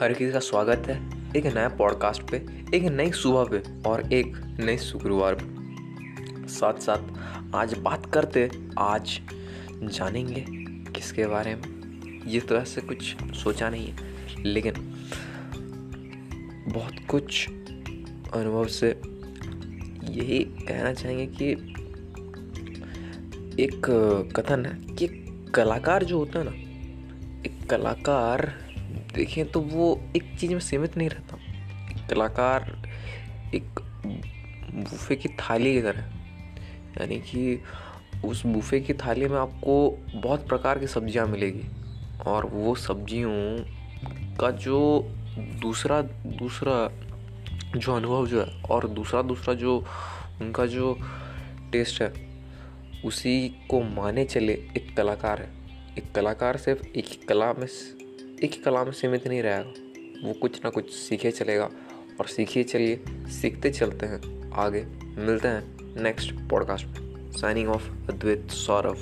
हर किसी का स्वागत है। एक नया पॉडकास्ट पे, एक नई सुबह पे और एक नए शुक्रवार पे। साथ साथ आज बात करते, आज जानेंगे किसके बारे में। ये तो ऐसे कुछ सोचा नहीं है, लेकिन बहुत कुछ अनुभव से यही कहना चाहेंगे कि एक कथन है कि कलाकार जो होता है ना, एक कलाकार देखें तो वो एक चीज़ में सीमित नहीं रहता। एक कलाकार एक बूफे की थाली की तरह। यानी कि उस बूफे की थाली में आपको बहुत प्रकार की सब्ज़ियाँ मिलेगी। और वो सब्जियों का जो दूसरा दूसरा जो अनुभव जो है और दूसरा दूसरा जो उनका जो टेस्ट है, उसी को माने चले एक कलाकार है। एक कलाकार सिर्फ़ एक कला में एक ही कला में सीमित नहीं रहेगा वो कुछ ना कुछ सीखे चलेगा और सीखिए चलिए, सीखते चलते हैं। आगे मिलते हैं नेक्स्ट पॉडकास्ट में। Signing off Advait Saurabh